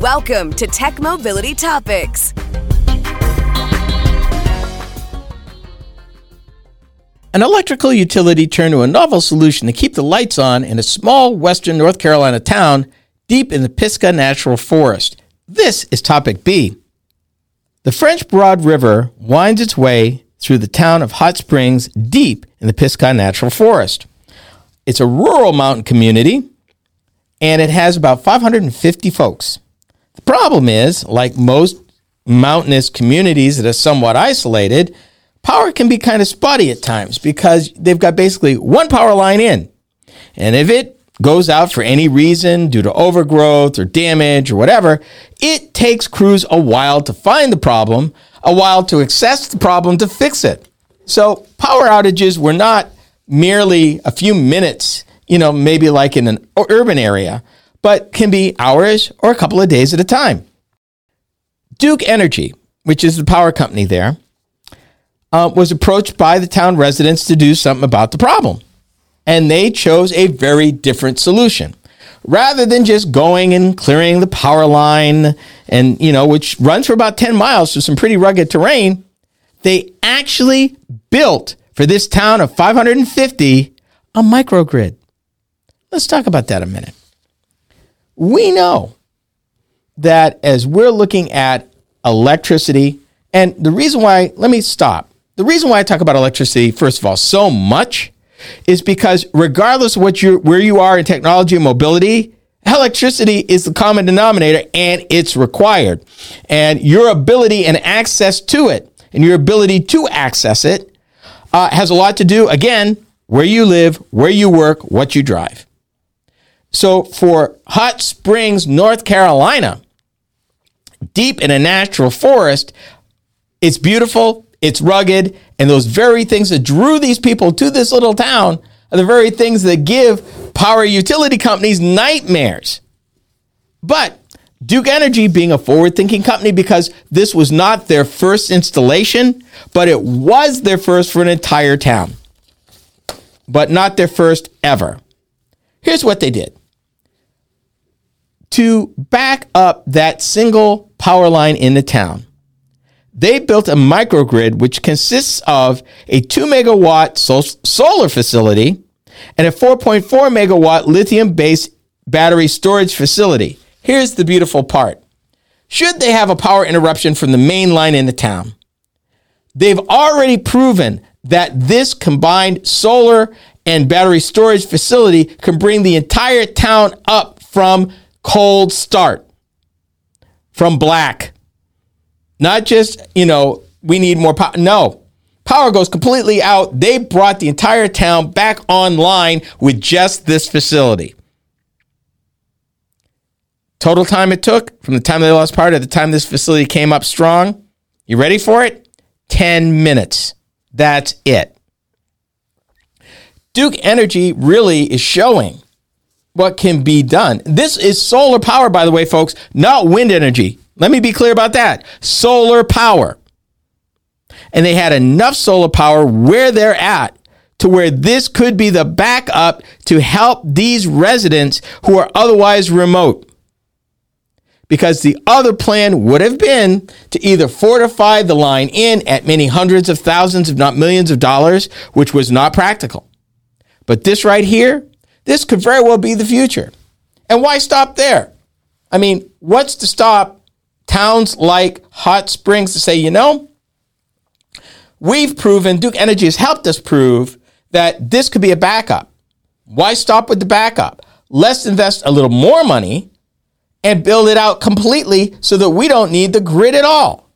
Welcome to Tech Mobility Topics. An electrical utility turned to a novel solution to keep the lights on in a small western North Carolina town deep in the Pisgah National Forest. This is topic B. The French Broad River winds its way through the town of Hot Springs deep in the Pisgah Natural Forest. It's a rural mountain community and it has about 550 folks. Problem is, like most mountainous communities that are somewhat isolated, power can be kind of spotty at times because they've got basically one power line in. And if it goes out for any reason due to overgrowth or damage or whatever, it takes crews a while to find the problem, a while to assess the problem to fix it. So power outages were not merely a few minutes, you know, maybe like in an urban area, but can be hours or a couple of days at a time. Duke Energy, which is the power company there, uh, was approached by the town residents to do something about the problem. And they chose a very different solution. Rather than just going and clearing the power line and, you know, which runs for about 10 miles through some pretty rugged terrain, they actually built for this town of 550 a microgrid. Let's talk about that a minute. We know that as we're looking at electricity, and the reason why, let me stop the reason why I talk about electricity, first of all, so much is because regardless of what you where you are in technology and mobility, electricity is the common denominator and it's required. And your ability and access to it and your ability to access it uh, has a lot to do, again, where you live, where you work, what you drive. So for Hot Springs, North Carolina, deep in a natural forest, it's beautiful, it's rugged, and those very things that drew these people to this little town are the very things that give power utility companies nightmares. But Duke Energy being a forward thinking company because this was not their first installation, but it was their first for an entire town, but not their first ever. Here's what they did to back up that single power line in the town they built a microgrid which consists of a 2 megawatt sol- solar facility and a 4.4 megawatt lithium based battery storage facility. Here's the beautiful part. Should they have a power interruption from the main line in the town, they've already proven that this combined solar and battery storage facility can bring the entire town up from cold start, from black not just, you know, we need more power. No, power goes completely out. They brought the entire town back online with just this facility. Total time it took from the time they lost power to the time this facility came up strong. You ready for it? 10 minutes. That's it. Duke Energy really is showing what can be done. This is solar power, by the way, folks, not wind energy. Let me be clear about that. Solar power. And they had enough solar power where they're at to where this could be the backup to help these residents who are otherwise remote. Because the other plan would have been to either fortify the line in at many hundreds of thousands, if not millions of dollars, which was not practical. But this right here, this could very well be the future. And why stop there? I mean, what's to stop towns like Hot Springs to say, you know, we've proven, Duke Energy has helped us prove that this could be a backup. Why stop with the backup? Let's invest a little more money and build it out completely so that we don't need the grid at all.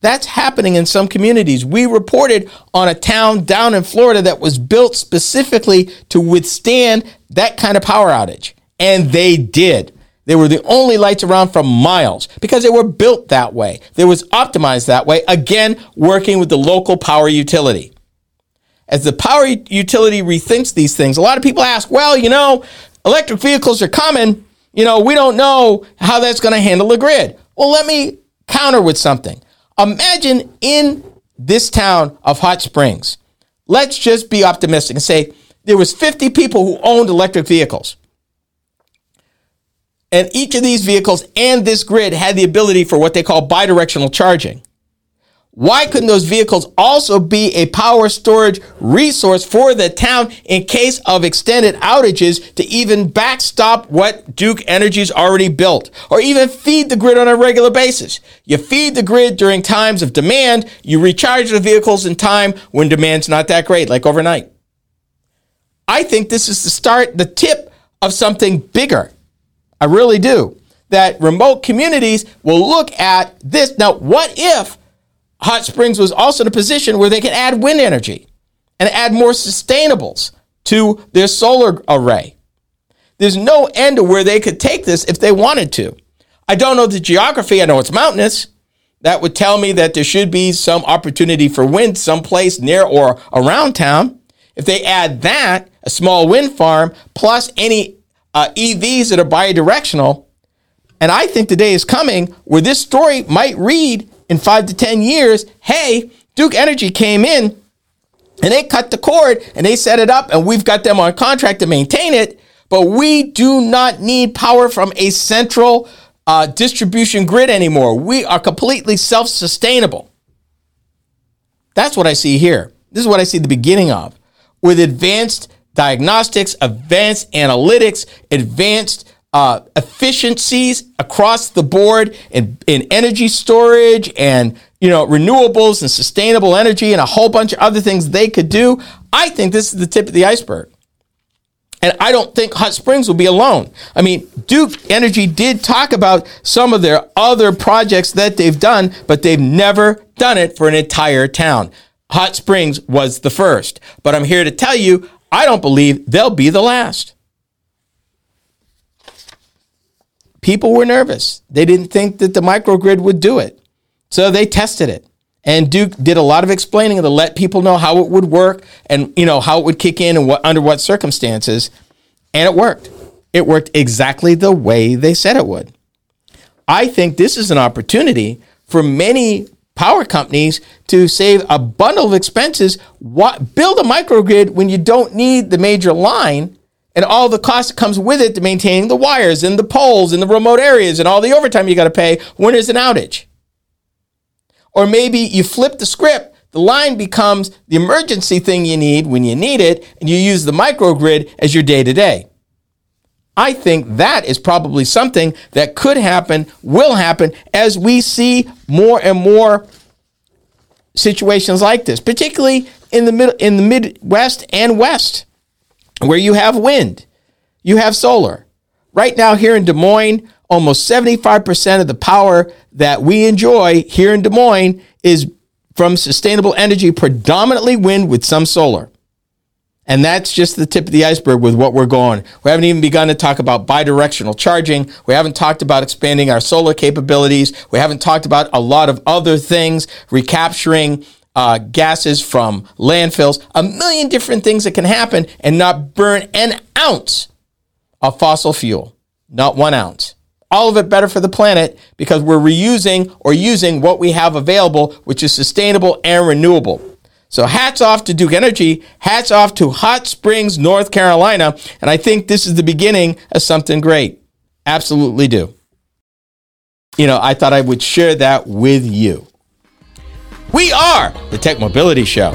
That's happening in some communities. We reported on a town down in Florida that was built specifically to withstand that kind of power outage. And they did. They were the only lights around for miles because they were built that way. They was optimized that way. Again, working with the local power utility. As the power utility rethinks these things, a lot of people ask, well, you know, electric vehicles are coming. You know, we don't know how that's going to handle the grid. Well, let me counter with something. Imagine in this town of Hot Springs, let's just be optimistic and say there was 50 people who owned electric vehicles. And each of these vehicles and this grid had the ability for what they call bidirectional charging. Why couldn't those vehicles also be a power storage resource for the town in case of extended outages to even backstop what Duke Energy's already built or even feed the grid on a regular basis? You feed the grid during times of demand, you recharge the vehicles in time when demand's not that great, like overnight. I think this is the start, the tip of something bigger. I really do. That remote communities will look at this. Now, what if Hot Springs was also in a position where they could add wind energy and add more sustainables to their solar array. There's no end to where they could take this if they wanted to. I don't know the geography. I know it's mountainous. That would tell me that there should be some opportunity for wind someplace near or around town. If they add that, a small wind farm, plus any uh, EVs that are bidirectional, and I think the day is coming where this story might read in five to 10 years, hey, Duke Energy came in and they cut the cord and they set it up and we've got them on contract to maintain it. But we do not need power from a central uh, distribution grid anymore. We are completely self sustainable. That's what I see here. This is what I see the beginning of with advanced diagnostics, advanced analytics, advanced uh, efficiencies across the board in, in energy storage and you know renewables and sustainable energy and a whole bunch of other things they could do. I think this is the tip of the iceberg. And I don't think Hot Springs will be alone. I mean, Duke Energy did talk about some of their other projects that they've done, but they've never done it for an entire town. Hot Springs was the first. But I'm here to tell you, I don't believe they'll be the last. People were nervous. They didn't think that the microgrid would do it. So they tested it. And Duke did a lot of explaining to let people know how it would work and you know how it would kick in and what under what circumstances. And it worked. It worked exactly the way they said it would. I think this is an opportunity for many power companies to save a bundle of expenses. What, build a microgrid when you don't need the major line and all the cost that comes with it to maintaining the wires and the poles in the remote areas and all the overtime you got to pay when there's an outage. Or maybe you flip the script, the line becomes the emergency thing you need when you need it, and you use the microgrid as your day to day. I think that is probably something that could happen, will happen, as we see more and more situations like this, particularly in the mid, in the Midwest and West where you have wind, you have solar. Right now, here in Des Moines, almost 75% of the power that we enjoy here in Des Moines is from sustainable energy, predominantly wind with some solar. And that's just the tip of the iceberg with what we're going. We haven't even begun to talk about bidirectional charging. We haven't talked about expanding our solar capabilities. We haven't talked about a lot of other things, recapturing uh, gases from landfills, a million different things that can happen and not burn an ounce of fossil fuel, not one ounce. All of it better for the planet because we're reusing or using what we have available, which is sustainable and renewable. So hats off to Duke Energy, hats off to Hot Springs, North Carolina, and I think this is the beginning of something great. Absolutely do. You know, I thought I would share that with you. We are the Tech Mobility Show.